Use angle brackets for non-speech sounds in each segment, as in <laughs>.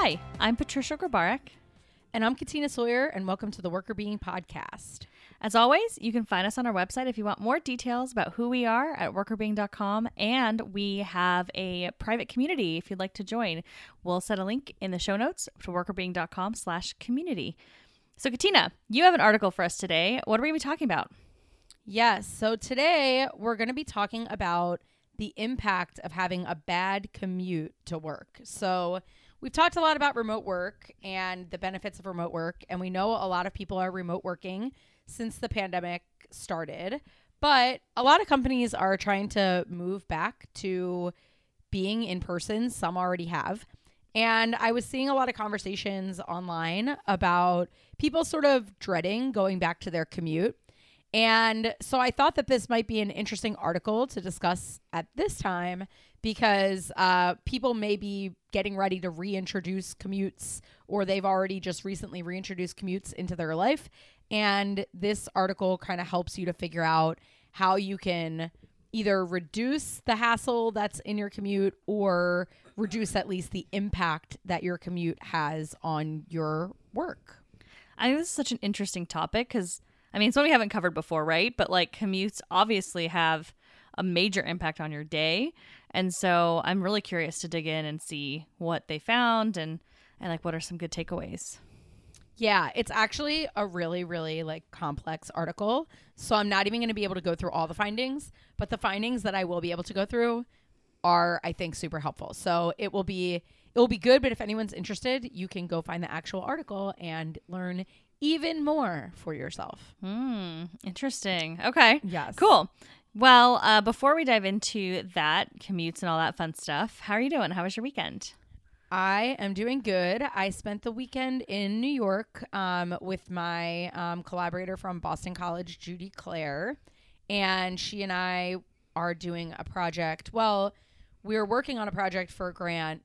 Hi, I'm Patricia Grabarek. And I'm Katina Sawyer, and welcome to the Workr Beeing Podcast. As always, you can find us on our website if you want more details about who we are at workrbeeing.com. And we have a private community if you'd like to join. We'll set a link in the show notes to workrbeeing.com slash community. So, Katina, you have an article for us today. What are we going to be talking about? Yes. So today we're going to be talking about the impact of having a bad commute to work. So we've talked a lot about remote work and the benefits of remote work. And we know a lot of people are remote working since the pandemic started. But a lot of companies are trying to move back to being in person. Some already have. And I was seeing a lot of conversations online about people sort of dreading going back to their commute. And so I thought that this might be an interesting article to discuss at this time because uh, people may be getting ready to reintroduce commutes or they've already just recently reintroduced commutes into their life. And this article kind of helps you to figure out how you can either reduce the hassle that's in your commute or reduce at least the impact that your commute has on your work. I think this is such an interesting topic because, I mean, it's one we haven't covered before, right? But like commutes obviously have a major impact on your day. And so I'm really curious to dig in and see what they found and, and like what are some good takeaways. Yeah, it's actually a really, really like complex article. So I'm not even going to be able to go through all the findings, but the findings that I will be able to go through are, I think, super helpful. So it will be it will be good. But if anyone's interested, you can go find the actual article and learn even more for yourself. Hmm. Interesting. Okay. Yes. Cool. Well, uh, before we dive into that commutes and all that fun stuff, how are you doing? How was your weekend? I am doing good. I spent the weekend in New York um, with my um, collaborator from Boston College, Judy Clair, and she and I are doing a project. Well, we're working on a project for a grant,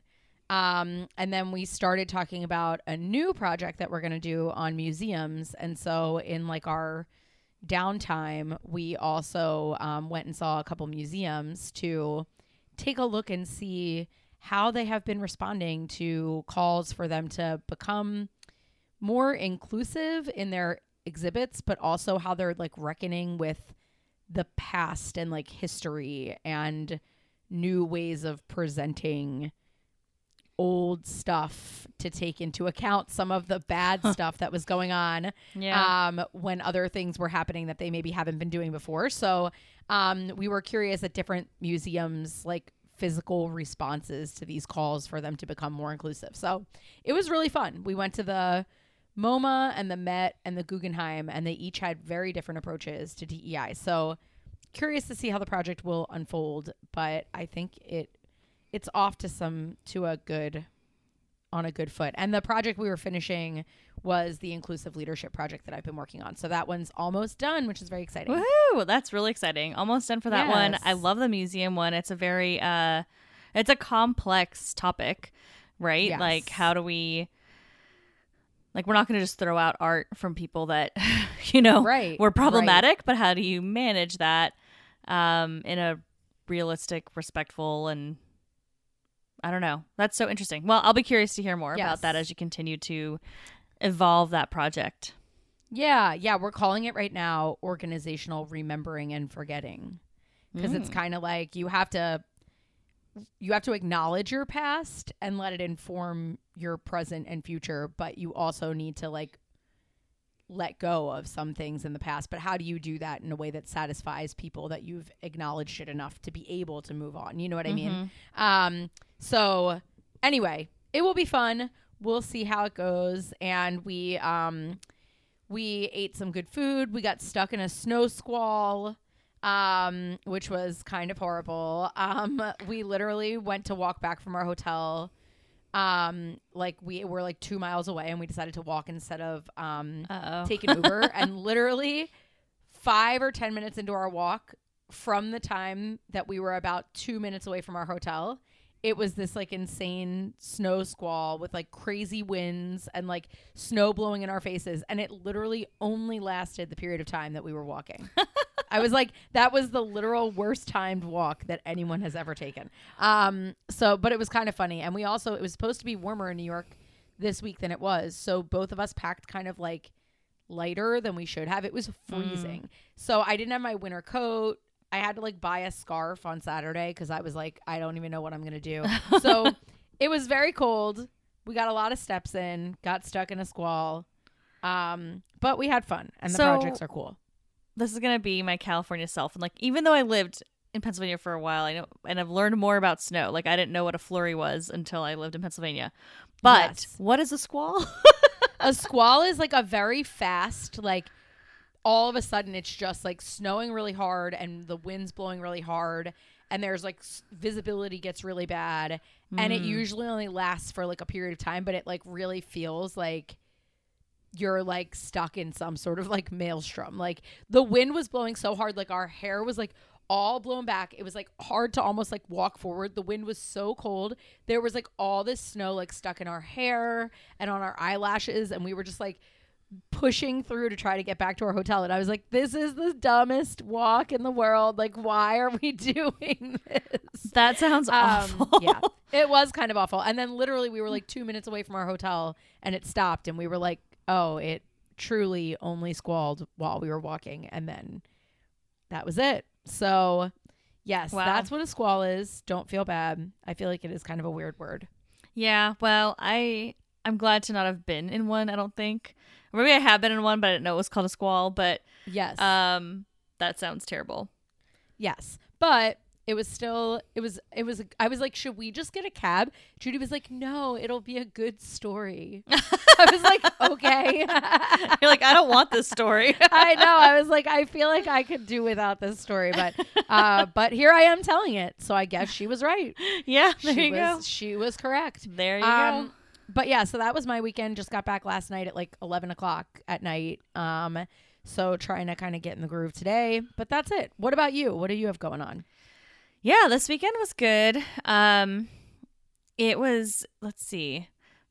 um, and then we started talking about a new project that we're going to do on museums. And so, in like our downtime, we also um, went and saw a couple museums to take a look and see how they have been responding to calls for them to become more inclusive in their exhibits, but also how they're like reckoning with the past and like history and new ways of presenting old stuff to take into account some of the bad stuff that was going on Yeah. um, when other things were happening that they maybe haven't been doing before. So um, we were curious at different museums, like physical responses to these calls for them to become more inclusive. So it was really fun. We went to the MoMA and the Met and the Guggenheim, and they each had very different approaches to DEI. So curious to see how the project will unfold, but I think it it's off to some to a good on a good foot. And the project we were finishing was the inclusive leadership project that I've been working on. So that one's almost done, which is very exciting. Woohoo! That's really exciting. Almost done for that one. I love the museum one. It's a very uh it's a complex topic, right? Yes. Like how do we like we're not going to just throw out art from people that <laughs> you know Right, were right. problematic, but how do you manage that um in a realistic, respectful and I don't know. That's so interesting. Well, I'll be curious to hear more Yes. about that as you continue to evolve that project. Yeah, yeah, we're calling it right now organizational remembering and forgetting. Because it's kind of like you have to you have to acknowledge your past and let it inform your present and future, but you also need to like let go of some things in the past. But how do you do that in a way that satisfies people that you've acknowledged it enough to be able to move on? You know what I mean? Um, so anyway, it will be fun. We'll see how it goes. And we um we ate some good food. We got stuck in a snow squall, um, which was kind of horrible. Um, we literally went to walk back from our hotel. Um, like we were like two miles away, and we decided to walk instead of um Uh-oh. take an Uber. <laughs> and literally, five or ten minutes into our walk, from the time that we were about two minutes away from our hotel, it was this like insane snow squall with like crazy winds and like snow blowing in our faces. And it literally only lasted the period of time that we were walking. I was like, that was the literal worst timed walk that anyone has ever taken. Um, so, but it was kind of funny. And we also, it was supposed to be warmer in New York this week than it was. So both of us packed kind of like lighter than we should have. It was freezing. So I didn't have my winter coat. I had to like buy a scarf on Saturday because I was like, I don't even know what I'm gonna do. <laughs> so it was very cold. We got a lot of steps in, got stuck in a squall. Um, but we had fun and the So- projects are cool. this is gonna be my California self, and like even though I lived in Pennsylvania for a while, I know, and I've learned more about snow. Like I didn't know what a flurry was until I lived in Pennsylvania. But Yes. what is a squall? <laughs> a squall is like a very fast like all of a sudden it's just like snowing really hard and the wind's blowing really hard and there's like visibility gets really bad and it mm. usually only lasts for like a period of time but it like really feels like you're like stuck in some sort of like maelstrom. Like the wind was blowing so hard like our hair was like all blown back. It was like hard to almost like walk forward. The wind was so cold. There was like all this snow like stuck in our hair and on our eyelashes and we were just like pushing through to try to get back to our hotel and I was like this is the dumbest walk in the world. Like why are we <laughs> doing this? That sounds um, awful. yeah. It was kind of awful. And then literally we were like 2 minutes away from our hotel and it stopped and we were like oh it truly only squalled while we were walking and then that was it. So yes Wow. that's what a squall is. Don't feel bad. I feel like it is kind of a weird word. Yeah, well, I I'm glad to not have been in one. I don't think. Or maybe I have been in one, but I didn't know it was called a squall. But yes um, that sounds terrible. Yes. But it was still it was it was I was like, should we just get a cab? Judy was like, no, it'll be a good story. <laughs> I was like, okay. <laughs> You're like, I don't want this story. <laughs> I know. I was like, I feel like I could do without this story, but uh, but here I am telling it. So I guess she was right. yeah, there she you was go. she was correct. There you Um, go. But yeah, so that was my weekend. Just got back last night at like eleven o'clock at night. Um, so trying to kind of get in the groove today. But that's it. What about you? What do you have going on? Yeah, this weekend was good. Um it was let's see.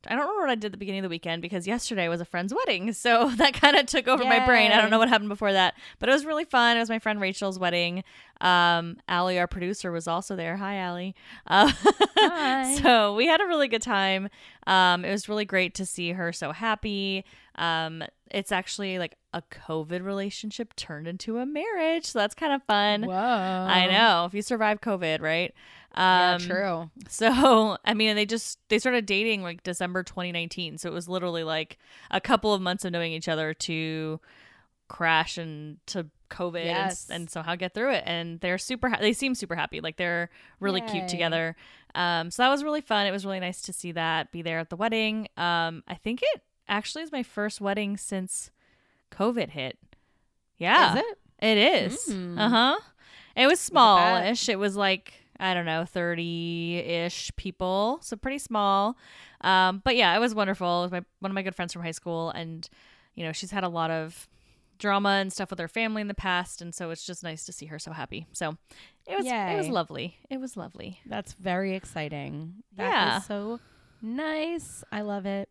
I don't remember what I did at the beginning of the weekend because yesterday was a friend's wedding. <laughs> So that kind of took over my brain. I don't know what happened before that. But it was really fun. It was my friend Rachel's wedding. Um Allie, our producer, was also there. Hi Allie. Uh, <laughs> Hi. so we had a really good time. Um it was really great to see her so happy. Um it's actually like a COVID relationship turned into a marriage. So that's kind of fun. Whoa. I know. If you survive COVID, right? Yeah, Um, true. So, <laughs> I mean, they just they started dating like December 2019. So it was literally like a couple of months of knowing each other to crash and to COVID and, and somehow get through it. And they're super. Ha- they seem super happy. Like they're really Yay. cute together. Um, so that was really fun. It was really nice to see that be there at the wedding. Um, I think it actually is my first wedding since COVID hit. Yeah, Is it? it is. Mm. Uh huh. It was smallish. It was like I don't know, thirty ish people, so pretty small. Um, but yeah, it was wonderful. It was my one of my good friends from high school, and you know she's had a lot of drama and stuff with her family in the past, and so it's just nice to see her so happy. So it was it was lovely. It was lovely. That's very exciting. That is Yeah. so nice. I love it.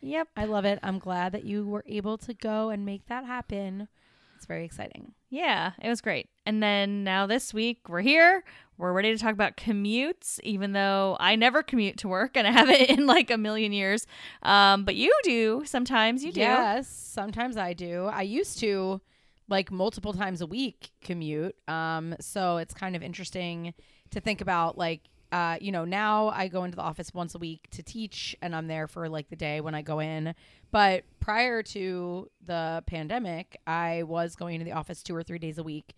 Yep. I love it. I'm glad that you were able to go and make that happen. It's very exciting. Yeah, it was great. And then now this week we're here. We're ready to talk about commutes, even though I never commute to work and I haven't <laughs> in like a million years. Um, but you do sometimes. You do. Yes, sometimes I do. I used to like multiple times a week commute. Um, so it's kind of interesting to think about like uh, you know, now I go into the office once a week to teach and I'm there for like the day when I go in. But prior to the pandemic, I was going to the office two or three days a week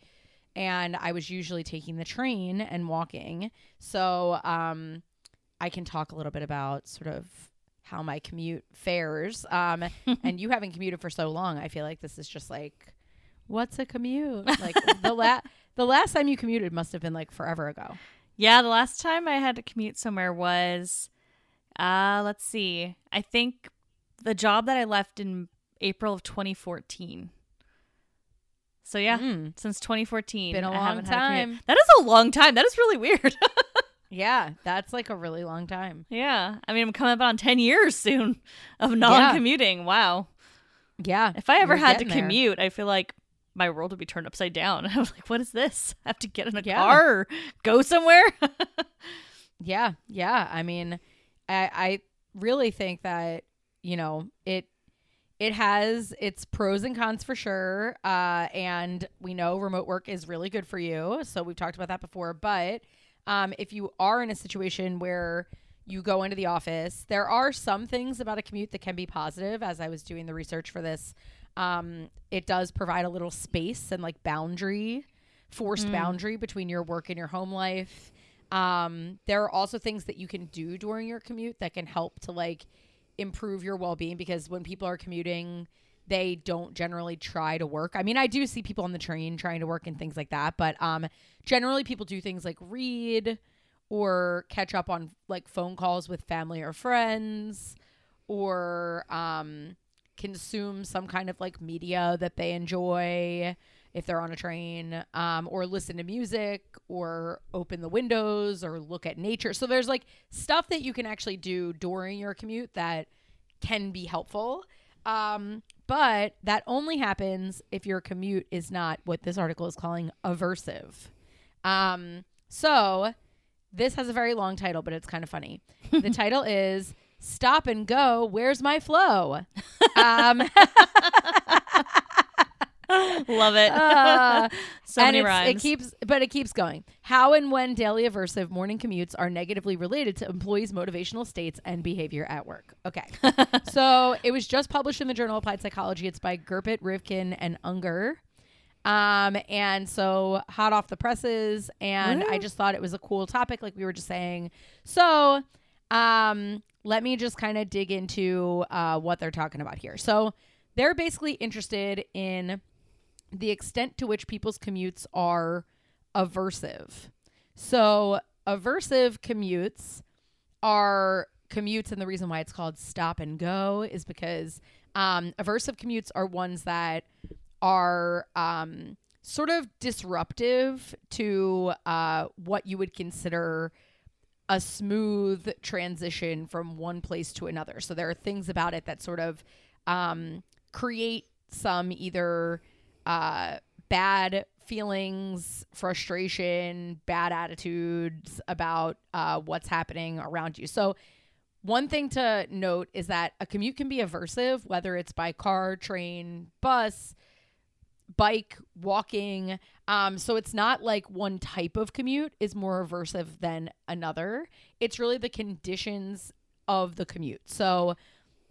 and I was usually taking the train and walking. So um, I can talk a little bit about sort of how my commute fares. Um, <laughs> and you haven't commuted for so long, I feel like this is just like, what's a commute? <laughs> Like the la- the last time you commuted must have been like forever ago. Yeah, the last time I had to commute somewhere was, uh, let's see, I think the job that I left in April of 2014. So yeah, Mm. since 2014, Been a long had a time. That is a long time. That is really weird. <laughs> Yeah, that's like a really long time. yeah, I mean, I'm coming up on 10 years soon of non-commuting. Wow. Yeah. If I ever had to there. commute, I feel like my world would be turned upside down. <laughs> I was like, what is this? I have to get in a Yeah. car or go somewhere? <laughs> Yeah, yeah. I mean, I, I really think that you know, it it has its pros and cons for sure. Uh, and we know remote work is really good for you. So we've talked about that before. But um, if you are in a situation where you go into the office, there are some things about a commute that can be positive. As I was doing the research for this, um, it does provide a little space and like boundary, forced Mm. boundary between your work and your home life. Um, there are also things that you can do during your commute that can help to like improve your well-being because when people are commuting they don't generally try to work. I mean, I do see people on the train trying to work and things like that, but um generally people do things like read or catch up on like phone calls with family or friends or um consume some kind of like media that they enjoy if they're on a train um, or listen to music or open the windows or look at nature. So there's like stuff that you can actually do during your commute that can be helpful. Um, but that only happens if your commute is not what this article is calling aversive. Um, so this has a very long title but it's kind of funny. The <laughs> title is stop and go where's my flow <laughs> um, Love it. uh, <laughs> so and many rhymes. It keeps, but it keeps going. How and when daily aversive morning commutes are negatively related to employees' motivational states and behavior at work. Okay, <laughs> so it was just published in the Journal of Applied Psychology. It's by Gerpott, Rivkin, and Unger. Um, and so hot off the presses, and I just thought it was a cool topic, like we were just saying. So, um, let me just kind of dig into uh, what they're talking about here. So, they're basically interested in the extent to which people's commutes are aversive. So, aversive commutes are commutes, and the reason why it's called stop and go is because um, aversive commutes are ones that are um, sort of disruptive to uh, what you would consider a smooth transition from one place to another. So there are things about it that sort of um, create some either uh, bad feelings, frustration, bad attitudes about uh, what's happening around you. So one thing to note is that a commute can be aversive, whether it's by car, train, bus, bike, walking. Um, so it's not like one type of commute is more aversive than another. It's really the conditions of the commute. So,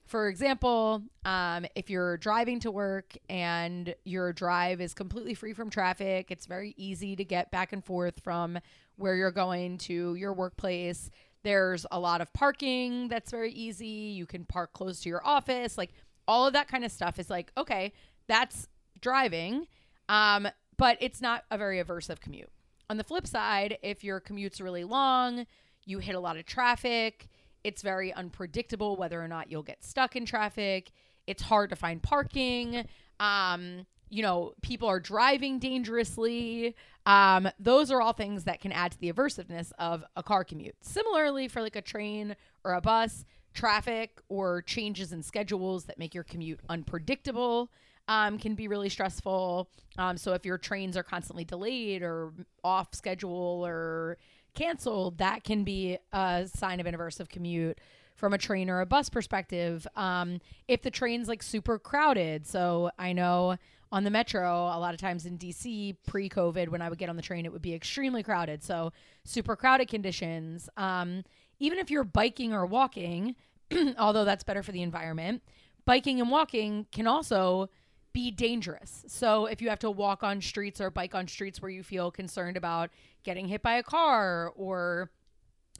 for example, um, if you're driving to work and your drive is completely free from traffic, it's very easy to get back and forth from where you're going to your workplace. There's a lot of parking that's very easy. You can park close to your office. Like all of that kind of stuff is like, okay, that's driving. Um, but it's not a very aversive commute. On the flip side, if your commute's really long, you hit a lot of traffic, it's very unpredictable whether or not you'll get stuck in traffic. It's hard to find parking. Um, you know, people are driving dangerously. Um, those are all things that can add to the aversiveness of a car commute. Similarly, for like a train or a bus, traffic or changes in schedules that make your commute unpredictable um, can be really stressful. Um, so if your trains are constantly delayed or off schedule or canceled, that can be a sign of an aversive commute from a train or a bus perspective. Um, if the train's like super crowded, so I know on the metro, a lot of times in DC pre COVID, when I would get on the train, it would be extremely crowded. So super crowded conditions. Um, even if you're biking or walking, <clears throat> although that's better for the environment, biking and walking can also be dangerous. So if you have to walk on streets or bike on streets where you feel concerned about getting hit by a car or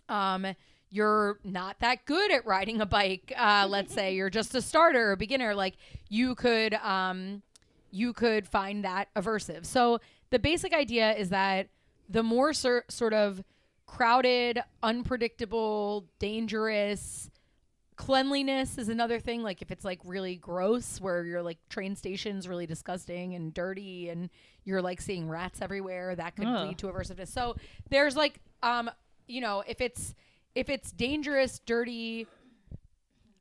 um you're not that good at riding a bike, uh let's say you're just a starter or beginner, like you could um you could find that aversive. So the basic idea is that the more sor- sort of crowded, unpredictable, dangerous, cleanliness is another thing like if it's like really gross where your like train station's really disgusting and dirty and you're like seeing rats everywhere that could Ugh. lead to aversiveness. So there's like um you know if it's if it's dangerous dirty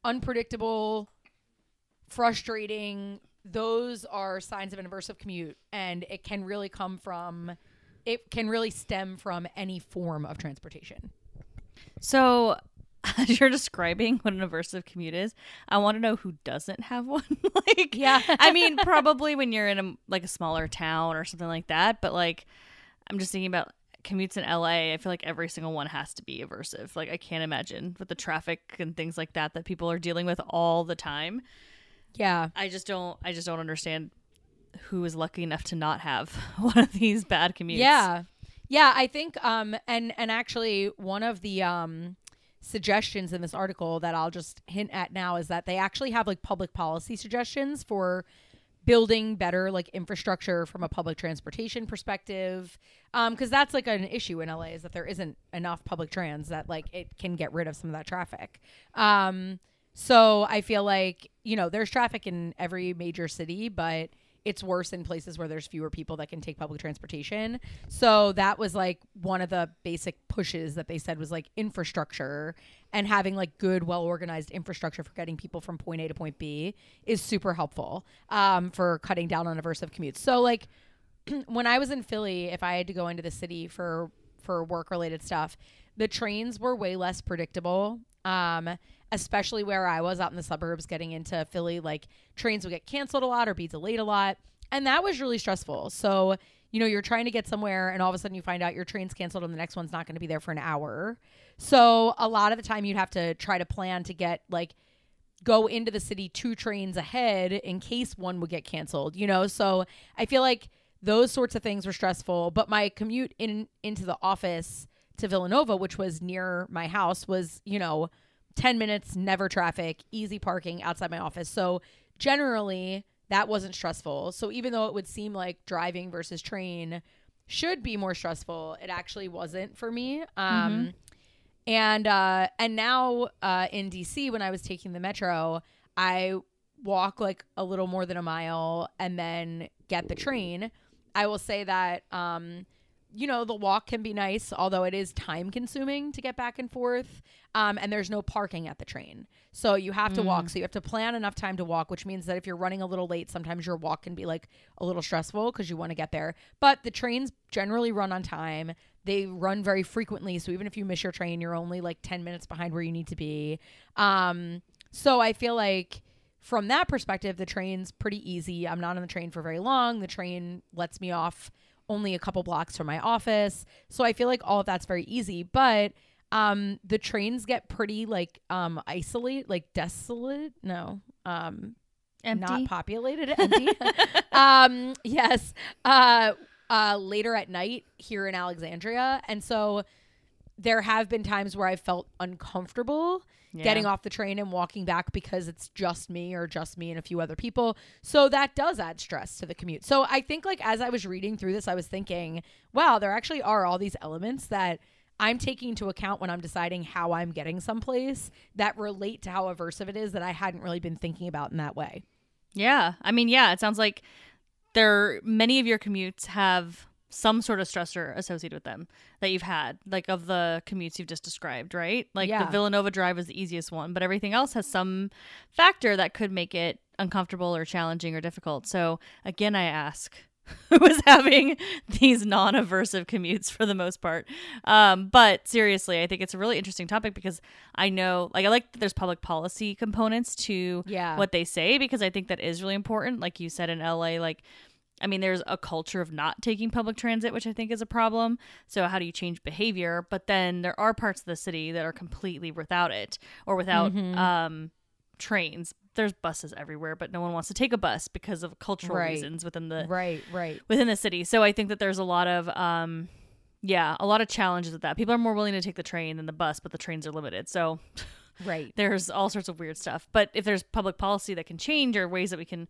unpredictable frustrating those are signs of an aversive commute. And it can really come from it can really stem from any form of transportation. So <laughs> as you're describing what an aversive commute is, I want to know who doesn't have one. <laughs> like, Yeah. I mean, probably when you're in a like a smaller town or something like that. But like, I'm just thinking about commutes in LA. I feel like every single one has to be aversive. Like, I can't imagine with the traffic and things like that that people are dealing with all the time. Yeah. I just don't. I just don't understand who is lucky enough to not have <laughs> one of these bad commutes. Yeah. Yeah, I think um and and actually one of the um suggestions in this article that I'll just hint at now is that they actually have like public policy suggestions for building better like infrastructure from a public transportation perspective. Um because that's like an issue in LA is that there isn't enough public trans that like it can get rid of some of that traffic. Um so I feel like you know there's traffic in every major city but it's worse in places where there's fewer people that can take public transportation. So that was like one of the basic pushes that they said was like infrastructure and having like good, well organized infrastructure for getting people from point A to point B is super helpful um, for cutting down on aversive commutes. So like <clears throat> when I was in Philly, if I had to go into the city for for work related stuff, the trains were way less predictable. Um, especially where I was out in the suburbs getting into Philly, like trains would get canceled a lot or be delayed a lot. And that was really stressful. So, you know, you're trying to get somewhere and all of a sudden you find out your train's canceled and the next one's not going to be there for an hour. So, a lot of the time you'd have to try to plan to get like go into the city two trains ahead in case one would get canceled, you know? So, I feel like those sorts of things were stressful, but my commute in into the office to Villanova, which was near my house, was, you know, 10 minutes, never traffic, easy parking outside my office. So generally, that wasn't stressful. So even though it would seem like driving versus train should be more stressful, it actually wasn't for me. Um, and uh, and now uh, in DC, when I was taking the metro, I walk like a little more than a mile and then get the train. I will say that um, you know the walk can be nice, although it is time consuming to get back and forth. Um, and there's no parking at the train, so you have to walk. So you have to plan enough time to walk, which means that if you're running a little late, sometimes your walk can be like a little stressful because you want to get there. But the trains generally run on time. They run very frequently, so even if you miss your train, you're only like 10 minutes behind where you need to be. Um, so I feel like from that perspective, the train's pretty easy. I'm not on the train for very long. The train lets me off only a couple blocks from my office. So I feel like all of that's very easy. But um the trains get pretty like um isolate, like desolate. No. Um Empty. not populated, <laughs> empty. <laughs> um yes. Uh uh later at night here in Alexandria. And so there have been times where I felt uncomfortable Yeah. getting off the train and walking back because it's just me or just me and a few other people. So that does add stress to the commute. So I think like as I was reading through this, I was thinking, wow, there actually are all these elements that I'm taking into account when I'm deciding how I'm getting someplace that relate to how aversive it is that I hadn't really been thinking about in that way. Yeah. I mean, yeah, it sounds like there many of your commutes have some sort of stressor associated with them that you've had, like of the commutes you've just described, right? Like Yeah. the Villanova drive is the easiest one, but everything else has some factor that could make it uncomfortable or challenging or difficult. So again, I ask <laughs> who is having these non-aversive commutes for the most part. Um, but seriously, I think it's a really interesting topic because I know, like, I like that there's public policy components to Yeah. what they say because I think that is really important. Like you said in LA, like I mean, there's a culture of not taking public transit, which I think is a problem. So how do you change behavior? But then there are parts of the city that are completely without it or without Mm-hmm. um, trains. There's buses everywhere, but no one wants to take a bus because of cultural Right. reasons within the Right, right. within the city. So I think that there's a lot of um yeah, a lot of challenges with that. People are more willing to take the train than the bus, but the trains are limited. So Right. <laughs> there's all sorts of weird stuff. But if there's public policy that can change or ways that we can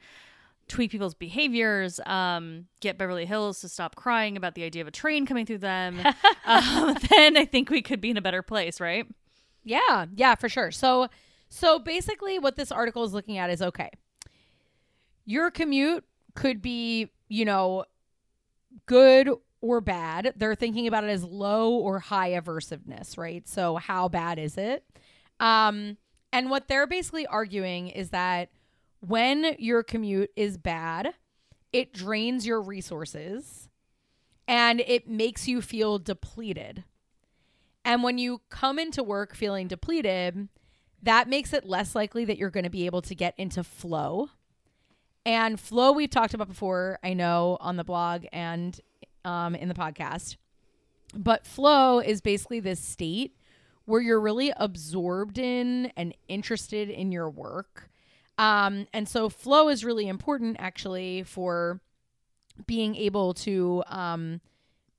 tweak people's behaviors, um, get Beverly Hills to stop crying about the idea of a train coming through them, <laughs> um, <laughs> then I think we could be in a better place, right? Yeah, yeah, for sure. So so basically what this article is looking at is okay. Your commute could be, you know, good or bad. They're thinking about it as low or high aversiveness, right? So how bad is it? Um and what they're basically arguing is that when your commute is bad, it drains your resources and it makes you feel depleted. And when you come into work feeling depleted, that makes it less likely that you're going to be able to get into flow. And flow, we've talked about before, I know, on the blog and um, in the podcast. But flow is basically this state where you're really absorbed in and interested in your work. Um, and so flow is really important actually for being able to um,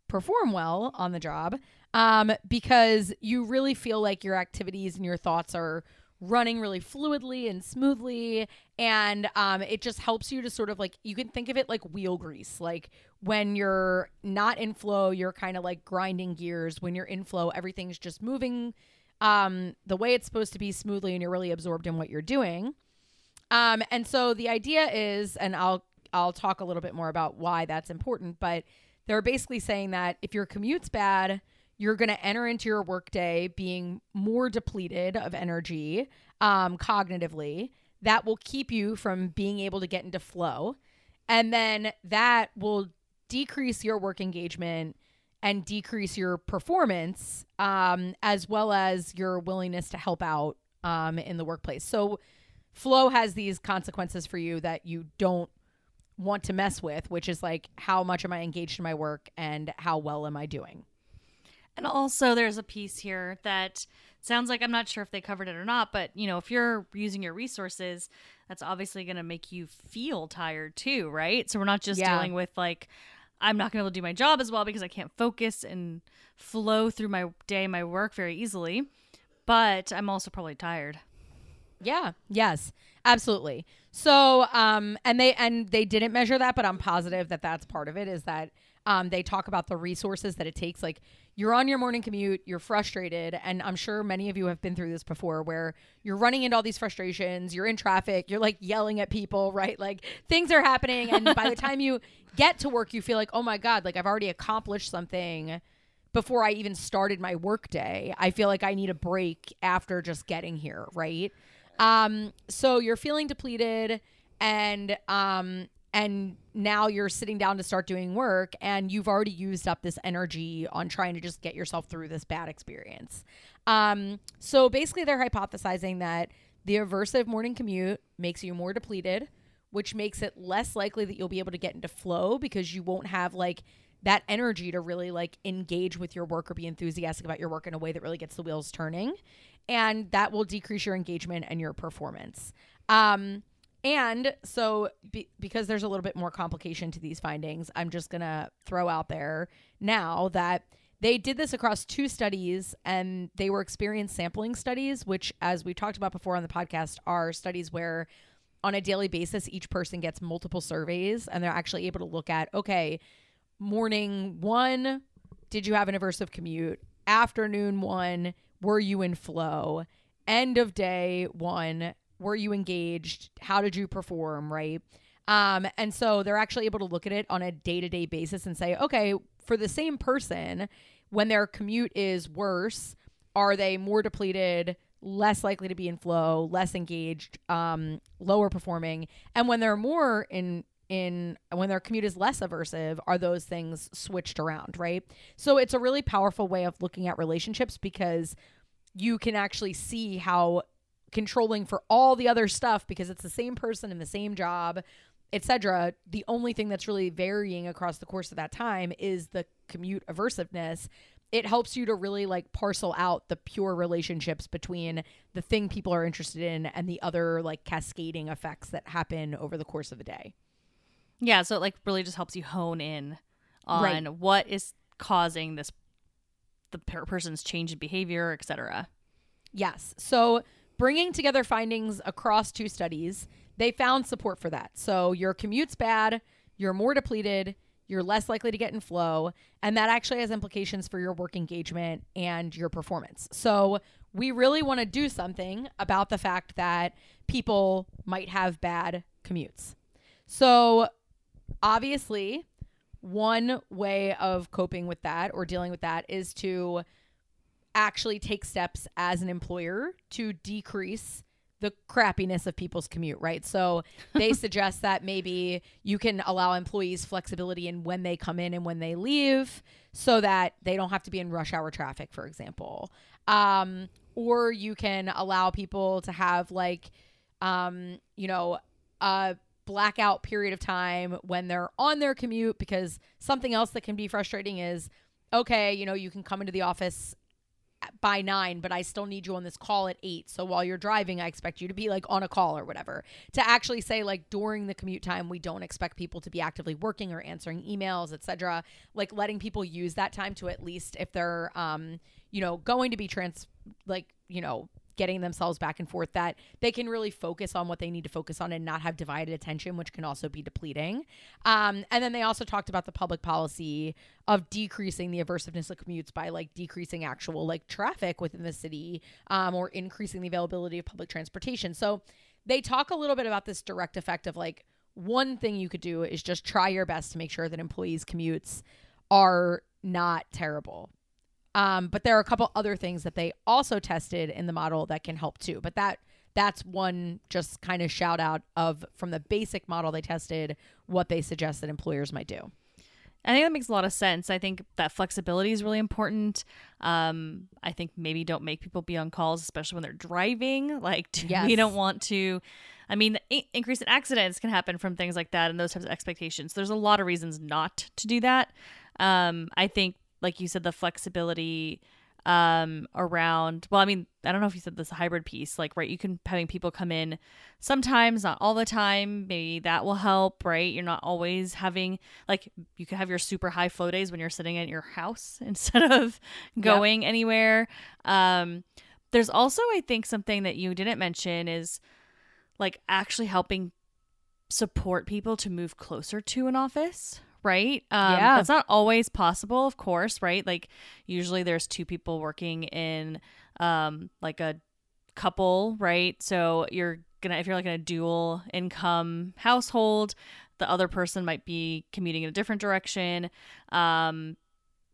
perform well on the job um, because you really feel like your activities and your thoughts are running really fluidly and smoothly. And um, it just helps you to sort of like you can think of it like wheel grease. Like when you're not in flow you're kind of like grinding gears. When you're in flow everything's just moving um, the way it's supposed to be smoothly and you're really absorbed in what you're doing um, and so the idea is and i'll i'll talk a little bit more about why that's important but they're basically saying that if your commute's bad you're going to enter into your workday being more depleted of energy um, cognitively. That will keep you from being able to get into flow. And then that will decrease your work engagement and decrease your performance um, as well as your willingness to help out um, in the workplace. So, flow has these consequences for you that you don't want to mess with, which is like, how much am I engaged in my work and how well am I doing? And also, there's a piece here that sounds like I'm not sure if they covered it or not, but you know, if you're using your resources, that's obviously going to make you feel tired too, right? So we're not just yeah. dealing with like, I'm not going to be able to do my job as well because I can't focus and flow through my day, my work very easily, but I'm also probably tired. Yeah. Yes. Absolutely. So, um, and they and they didn't measure that, but I'm positive that that's part of it. Is that um, they talk about the resources that it takes, like you're on your morning commute, you're frustrated, and I'm sure many of you have been through this before where you're running into all these frustrations, you're in traffic, you're like yelling at people, <laughs> right? Like things are happening and by the time you get to work you feel like, "Oh my god, like I've already accomplished something." Before I even started my workday, I feel like I need a break after just getting here, right? Um, so you're feeling depleted and um and now you're sitting down to start doing work and you've already used up this energy on trying to just get yourself through this bad experience. Um, so basically, they're hypothesizing that the aversive morning commute makes you more depleted, which makes it less likely that you'll be able to get into flow because you won't have like that energy to really like engage with your work or be enthusiastic about your work in a way that really gets the wheels turning. And that will decrease your engagement and your performance. Um, and so, be, because there's a little bit more complication to these findings, I'm just going to throw out there now that they did this across two studies and they were experience sampling studies, which, as we talked about before on the podcast, are studies where on a daily basis, each person gets multiple surveys and they're actually able to look at, okay, morning one, did you have an aversive commute? Afternoon one, were you in flow? End of day one, were you engaged? How did you perform? Right. Um, and so they're actually able to look at it on a day to day basis and say, okay, for the same person, when their commute is worse, are they more depleted, less likely to be in flow, less engaged, um, lower performing? And when they're more in in when their commute is less aversive are those things switched around right? So it's a really powerful way of looking at relationships because you can actually see how controlling for all the other stuff because it's the same person in the same job etc the only thing that's really varying across the course of that time is the commute aversiveness. It helps you to really like parcel out the pure relationships between the thing people are interested in and the other like cascading effects that happen over the course of a day yeah so it like really just helps you hone in on right. what is causing this the per- person's change in behavior etc yes so bringing together findings across two studies, they found support for that. So your commute's bad, you're more depleted, you're less likely to get in flow, and that actually has implications for your work engagement and your performance. So we really want to do something about the fact that people might have bad commutes. So obviously, one way of coping with that or dealing with that is to actually take steps as an employer to decrease the crappiness of people's commute, right? So they <laughs> suggest that maybe you can allow employees flexibility in when they come in and when they leave so that they don't have to be in rush hour traffic, for example. Um, or you can allow people to have like, um, you know, a blackout period of time when they're on their commute because something else that can be frustrating is okay, you know, you can come into the office by nine, but I still need you on this call at eight. So while you're driving, I expect you to be like on a call or whatever. To actually say like during the commute time, we don't expect people to be actively working or answering emails, etc. Like letting people use that time to at least if they're um, you know, going to be trans like, you know, getting themselves back and forth that they can really focus on what they need to focus on and not have divided attention which can also be depleting. Um, and then they also talked about the public policy of decreasing the aversiveness of commutes by like decreasing actual like traffic within the city um, or increasing the availability of public transportation. So they talk a little bit about this direct effect of like one thing you could do is just try your best to make sure that employees commutes are not terrible um, but there are a couple other things that they also tested in the model that can help too. But that that's one just kind of shout out of from the basic model they tested what they suggest that employers might do. I think that makes a lot of sense. I think that flexibility is really important. Um, I think maybe don't make people be on calls, especially when they're driving. Like, yes. <laughs> we don't want to. I mean, I- increase in accidents can happen from things like that and those types of expectations. There's a lot of reasons not to do that. Um, I think like you said, the flexibility um around well i mean i don't know if you said this hybrid piece like right you can having people come in sometimes not all the time maybe that will help right? You're not always having like you could have your super high flow days when you're sitting at your house <laughs> instead of going yep. anywhere. Um there's also i think something that you didn't mention is like actually helping support people to move closer to an office right? Um, yeah. That's not always possible, of course, right? Like usually there's two people working in um, like a couple, right? So you're gonna if you're like in a dual income household, the other person might be commuting in a different direction. Um,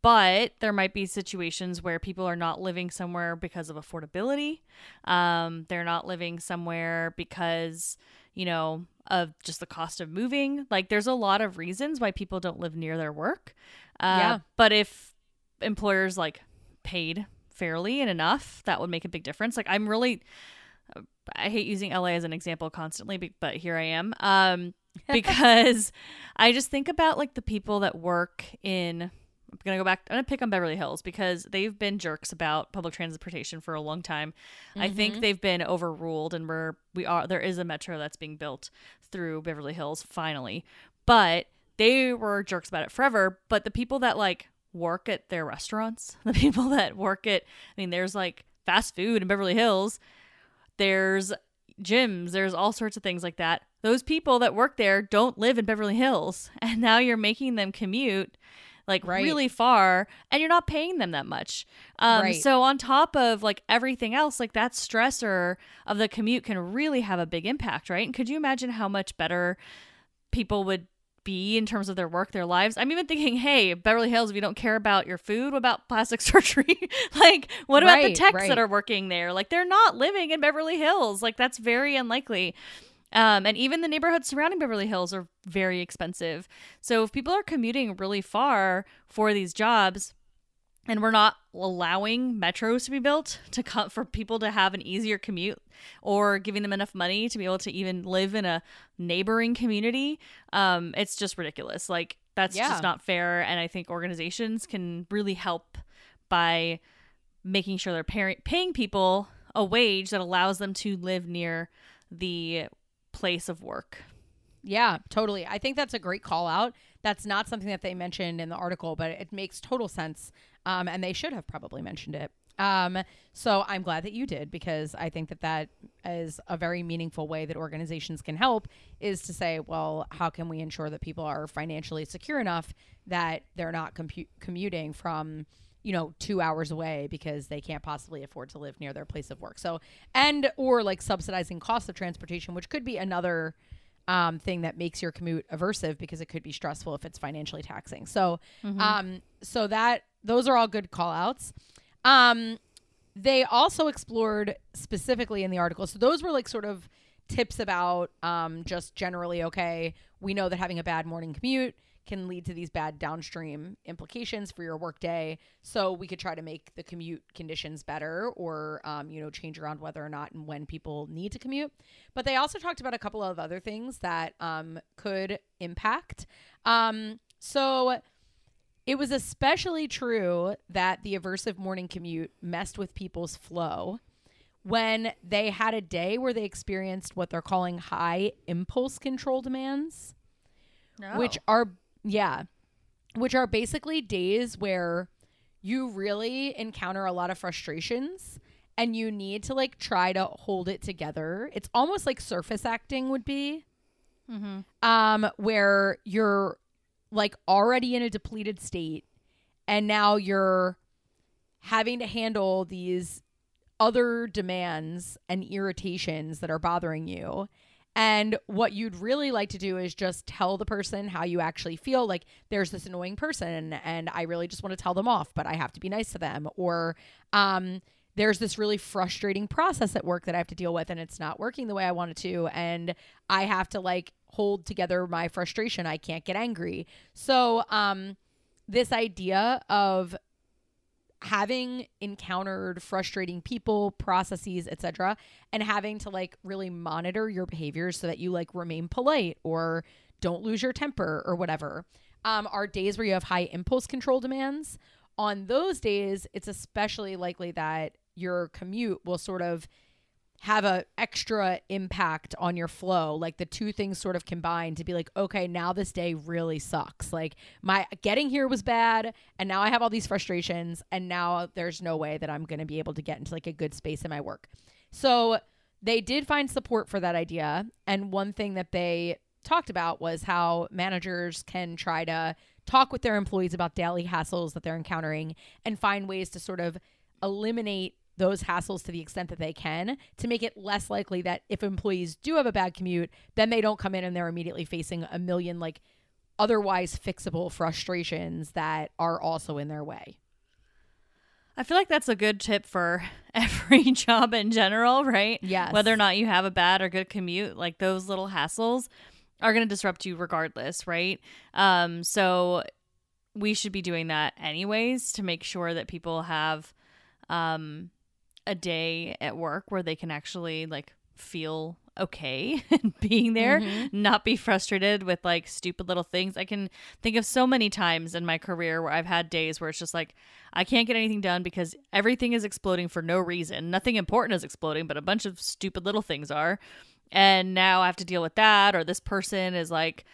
but there might be situations where people are not living somewhere because of affordability. Um, they're not living somewhere because, you know, of just the cost of moving. Like there's a lot of reasons why people don't live near their work. Uh, yeah. But if employers like paid fairly and enough, that would make a big difference. Like I'm really, I hate using LA as an example constantly, but here I am. Um, <laughs> because I just think about like the people that work in I'm gonna go back. I'm gonna pick on Beverly Hills because they've been jerks about public transportation for a long time. Mm-hmm. I think mm-hmm. they've been overruled, and we're we are there is a metro that's being built through Beverly Hills finally, but they were jerks about it forever. But the people that like work at their restaurants, <laughs> the people that work at, I mean, there's like fast food in Beverly Hills. There's gyms, there's all sorts of things like that. Those people that work there don't live in Beverly Hills, <laughs> and now you're making them commute like right. really far and you're not paying them that much um, right. so on top of like everything else like that stressor of the commute can really have a big impact right and could you imagine how much better people would be in terms of their work, their lives. I'm even thinking, hey, Beverly Hills, if you don't care about your food, what about plastic <laughs> surgery? like, what about right, the techs right. that are working there? Like, they're not living in Beverly Hills. Like, that's very unlikely. Um, and even the neighborhoods surrounding Beverly Hills are very expensive. So if people are commuting really far for these jobs, and we're not allowing metros to be built to come for people to have an easier commute or giving them enough money to be able to even live in a neighboring community um, it's just ridiculous like that's yeah. just not fair and i think organizations can really help by making sure they're pay- paying people a wage that allows them to live near the place of work. Yeah, totally. I think that's a great call out. That's not something that they mentioned in the article, but it makes total sense. Um, and they should have probably mentioned it. Um, so I'm glad that you did because I think that that is a very meaningful way that organizations can help is to say, well, how can we ensure that people are financially secure enough that they're not compu- commuting from you know, two hours away because they can't possibly afford to live near their place of work. So, and or like subsidizing costs of transportation, which could be another um, thing that makes your commute aversive because it could be stressful if it's financially taxing. So, mm-hmm. um, so that those are all good call outs. Um, they also explored specifically in the article. So those were like sort of tips about um, just generally okay. We know that having a bad morning commute can lead to these bad downstream implications for your workday. So we could try to make the commute conditions better, or um, you know, change around whether or not and when people need to commute. But they also talked about a couple of other things that um, could impact. Um, so it was especially true that the aversive morning commute messed with people's flow when they had a day where they experienced what they're calling high impulse control demands, No. which are, yeah, which are basically days where you really encounter a lot of frustrations and you need to like try to hold it together. It's almost like surface acting would be mm-hmm. um, where you're like already in a depleted state and now you're having to handle these other demands and irritations that are bothering you. And what you'd really like to do is just tell the person how you actually feel. Like, there's this annoying person, and I really just want to tell them off, but I have to be nice to them. Or, um, there's this really frustrating process at work that I have to deal with, and it's not working the way I want it to. And I have to like hold together my frustration. I can't get angry. So, um, this idea of having encountered frustrating people, processes, etc., and having to like really monitor your behaviors so that you like remain polite or don't lose your temper or whatever. Um, are days where you have high impulse control demands. On those days, it's especially likely that your commute will sort of have a extra impact on your flow like the two things sort of combine to be like okay now this day really sucks. Like my getting here was bad and now i have all these frustrations and now there's no way that i'm going to be able to get into like a good space in my work. So they did find support for that idea and one thing that they talked about was how managers can try to talk with their employees about daily hassles that they're encountering and find ways to sort of eliminate those hassles to the extent that they can to make it less likely that if employees do have a bad commute, then they don't come in and they're immediately facing a million like otherwise fixable frustrations that are also in their way. I feel like that's a good tip for <laughs> every job in general, right? Yes. Whether or not you have a bad or good commute, like those little hassles are going to disrupt you regardless, right? Um, so we should be doing that anyways to make sure that people have um, a day at work where they can actually like feel okay <laughs> being there, Mm-hmm. not be frustrated with like stupid little things. I can think of so many times in my career where I've had days where it's just like I can't get anything done because everything is exploding for no reason. Nothing important is exploding, but a bunch of stupid little things are. And now I have to deal with that, or this person is like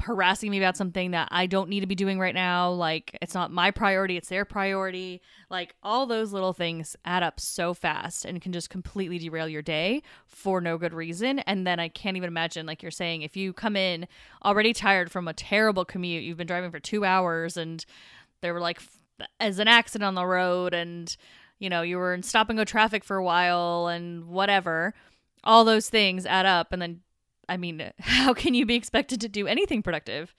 harassing me about something that I don't need to be doing right now. Like, it's not my priority, it's their priority. Like, all those little things add up so fast and can just completely derail your day for no good reason. And then I can't even imagine, like you're saying, if you come in already tired from a terrible commute, you've been driving for two hours and there were like, as an accident on the road and, you know, you were in stop and go traffic for a while and whatever. All those things add up. And then I mean, <laughs> how can you be expected to do anything productive?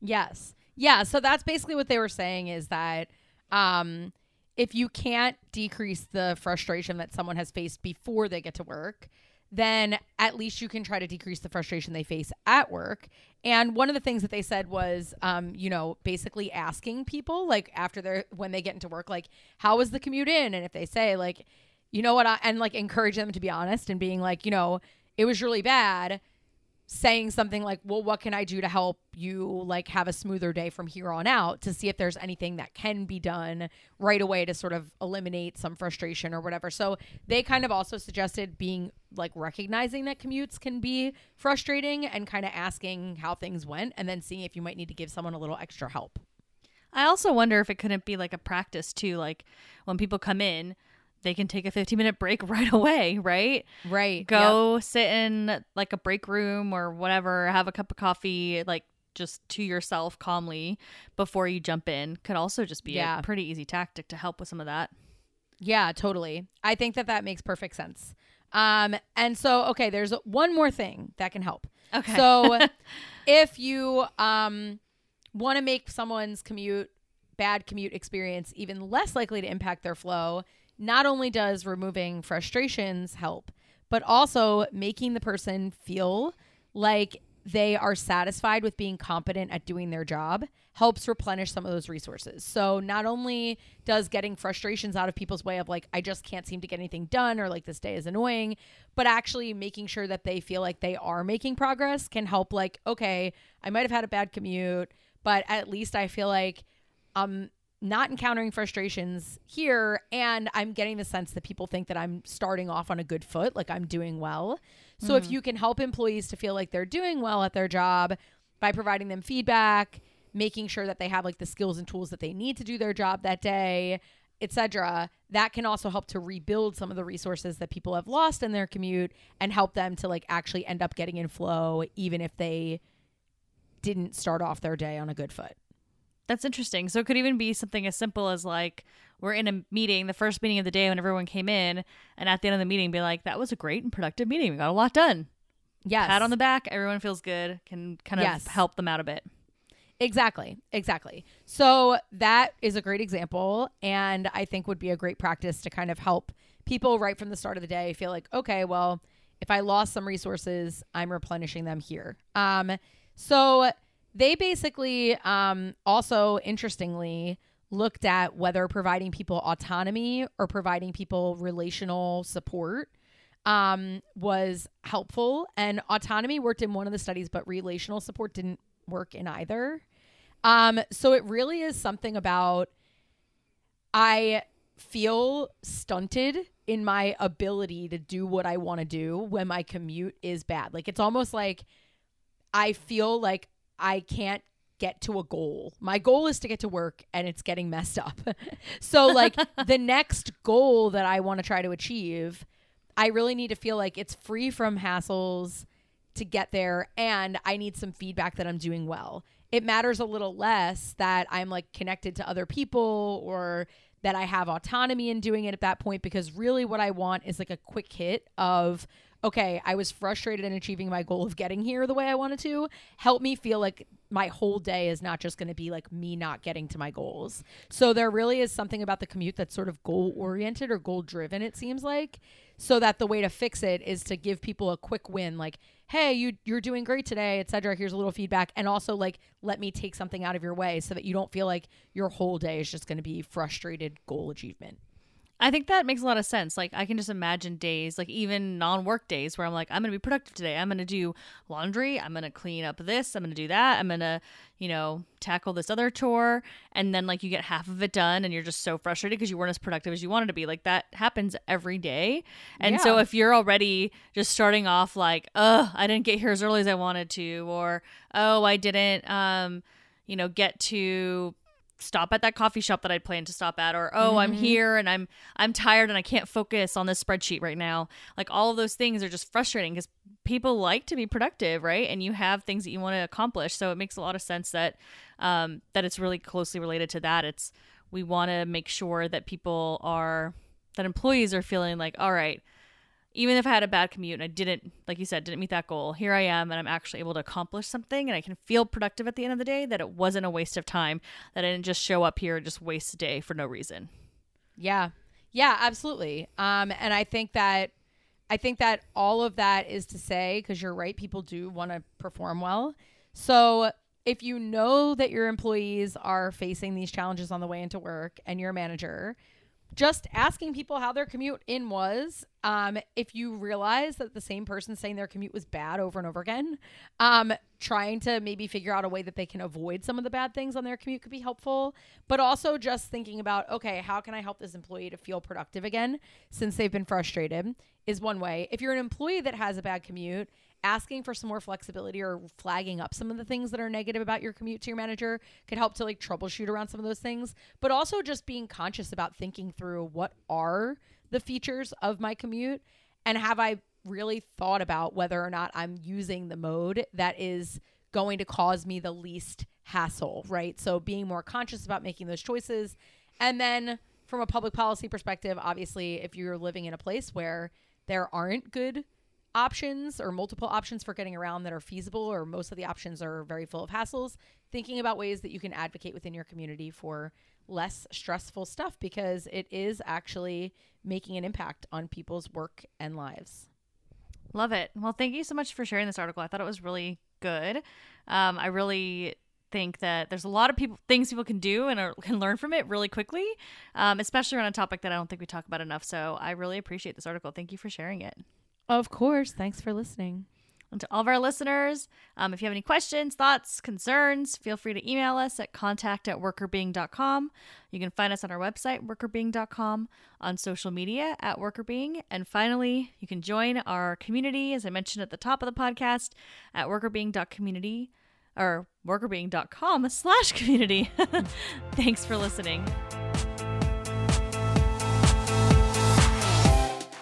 Yes. Yeah. So that's basically what they were saying is that um, if you can't decrease the frustration that someone has faced before they get to work, then at least you can try to decrease the frustration they face at work. And one of the things that they said was, um, you know, basically asking people like after they're when they get into work, like, how was the commute in? And if they say like, you know what, I, and like encourage them to be honest and being like, you know, it was really bad saying something like well what can i do to help you like have a smoother day from here on out? to see if there's anything that can be done right away to sort of eliminate some frustration or whatever. So they kind of also suggested being like recognizing that commutes can be frustrating and kind of asking how things went and then seeing if you might need to give someone a little extra help. I also wonder if it couldn't be like a practice too, like when people come in, they can take a 15 minute break <laughs> right away, right? right Go sit in like a break room or whatever, have a cup of coffee, like just to yourself calmly before you jump in. Could also just be Yeah. a pretty easy tactic to help with some of that. Yeah, totally. I think that that makes perfect sense. Um, and so, okay, there's one more thing that can help. Okay. So, <laughs> if you um want to make someone's commute bad commute experience even less likely to impact their flow, not only does removing frustrations help, but also making the person feel like they are satisfied with being competent at doing their job helps replenish some of those resources. So not only does getting frustrations out of people's way of like I just can't seem to get anything done or like this day is annoying, but actually making sure that they feel like they are making progress can help like okay, I might have had a bad commute, but at least I feel like I'm not encountering frustrations here and I'm getting the sense that people think that I'm starting off on a good foot, like I'm doing well. So if hmm. you can help employees to feel like they're doing well at their job by providing them feedback, making sure that they have like the skills and tools that they need to do their job that day, etc., that can also help to rebuild some of the resources that people have lost in their commute and help them to like actually end up getting in flow even if they didn't start off their day on a good foot. That's interesting. So it could even be something as simple as like we're in a meeting, the first meeting of the day when everyone came in, and at the end of the meeting be like, that was a great and productive meeting. We got a lot done. Yes. Pat on the back, everyone feels good, can kind of Yes. help them out a bit. Exactly. Exactly. So that is a great example and I think would be a great practice to kind of help people right from the start of the day feel like, okay, well, if I lost some resources, I'm replenishing them here. Um so they basically um also interestingly looked at whether providing people autonomy or providing people relational support um, was helpful. And autonomy worked in one of the studies, but relational support didn't work in either. Um, so it really is something about I feel stunted in my ability to do what I want to do when my commute is bad. Like it's almost like I feel like I can't get to a goal. My goal is to get to work and it's getting messed up. <laughs> so like <laughs> the next goal that I want to try to achieve, I really need to feel like it's free from hassles to get there and I need some feedback that I'm doing well. It matters a little less that I'm like connected to other people or that I have autonomy in doing it at that point because really what I want is like a quick hit of okay, I was frustrated in achieving my goal of getting here the way I wanted to. Help me feel like my whole day is not just going to be like me not getting to my goals. So there really is something about the commute that's sort of goal oriented or goal driven it seems like. So that the way to fix it is to give people a quick win like hey, you you're doing great today, etc. Here's a little feedback and also like let me take something out of your way so that you don't feel like your whole day is just going to be frustrated goal achievement. I think that makes a lot of sense. Like I can just imagine days, like even non-work days where I'm like I'm going to be productive today. I'm going to do laundry, I'm going to clean up this, I'm going to do that. I'm going to, you know, tackle this other chore and then like you get half of it done and you're just so frustrated because you weren't as productive as you wanted to be. Like that happens every day. And so if you're already just starting off like, "Oh, I didn't get here as early as I wanted to," or "Oh, I didn't um, you know, get to stop at that coffee shop that I'd planned to stop at or oh I'm here and I'm I'm tired and I can't focus on this spreadsheet right now. Like all of those things are just frustrating because people like to be productive right? And you have things that you want to accomplish. So it makes a lot of sense that um, that it's really closely related to that. It's we want to make sure that people are that employees are feeling like all right even if I had a bad commute and I didn't, like you said, didn't meet that goal, here I am and I'm actually able to accomplish something and I can feel productive at the end of the day, that it wasn't a waste of time, that I didn't just show up here and just waste a day for no reason. Yeah. Yeah, absolutely. Um, and I think that I think that all of that is to say, because you're right, people do want to perform well. So if you know that your employees are facing these challenges on the way into work and you're a manager, just asking people how their commute in was. Um, if you realize that the same person saying their commute was bad over and over again, um, trying to maybe figure out a way that they can avoid some of the bad things on their commute could be helpful. But also just thinking about, okay, how can I help this employee to feel productive again since they've been frustrated is one way. If you're an employee that has a bad commute, asking for some more flexibility or flagging up some of the things that are negative about your commute to your manager could help to like troubleshoot around some of those things but also just being conscious about thinking through what are the features of my commute and have i really thought about whether or not i'm using the mode that is going to cause me the least hassle right? So being more conscious about making those choices. And then from a public policy perspective obviously if you're living in a place where there aren't good options or multiple options for getting around that are feasible, or most of the options are very full of hassles, thinking about ways that you can advocate within your community for less stressful stuff because it is actually making an impact on people's work and lives. Love it. Well, thank you so much for sharing this article. I thought it was really good. Um, I really think that there's a lot of people things people can do and are, can learn from it really quickly, um, especially around a topic that I don't think we talk about enough. So I really appreciate this article. Thank you for sharing it. Of course. Thanks for listening. And to all of our listeners, um, if you have any questions, thoughts, concerns, feel free to email us at contact at workrbeeing.com. You can find us on our website, workrbeeing.com, on social media at workrbeeing. And finally, you can join our community, as I mentioned at the top of the podcast, at workrbeeing.community or workrbeeing.com <laughs> slash community. <laughs> Thanks for listening.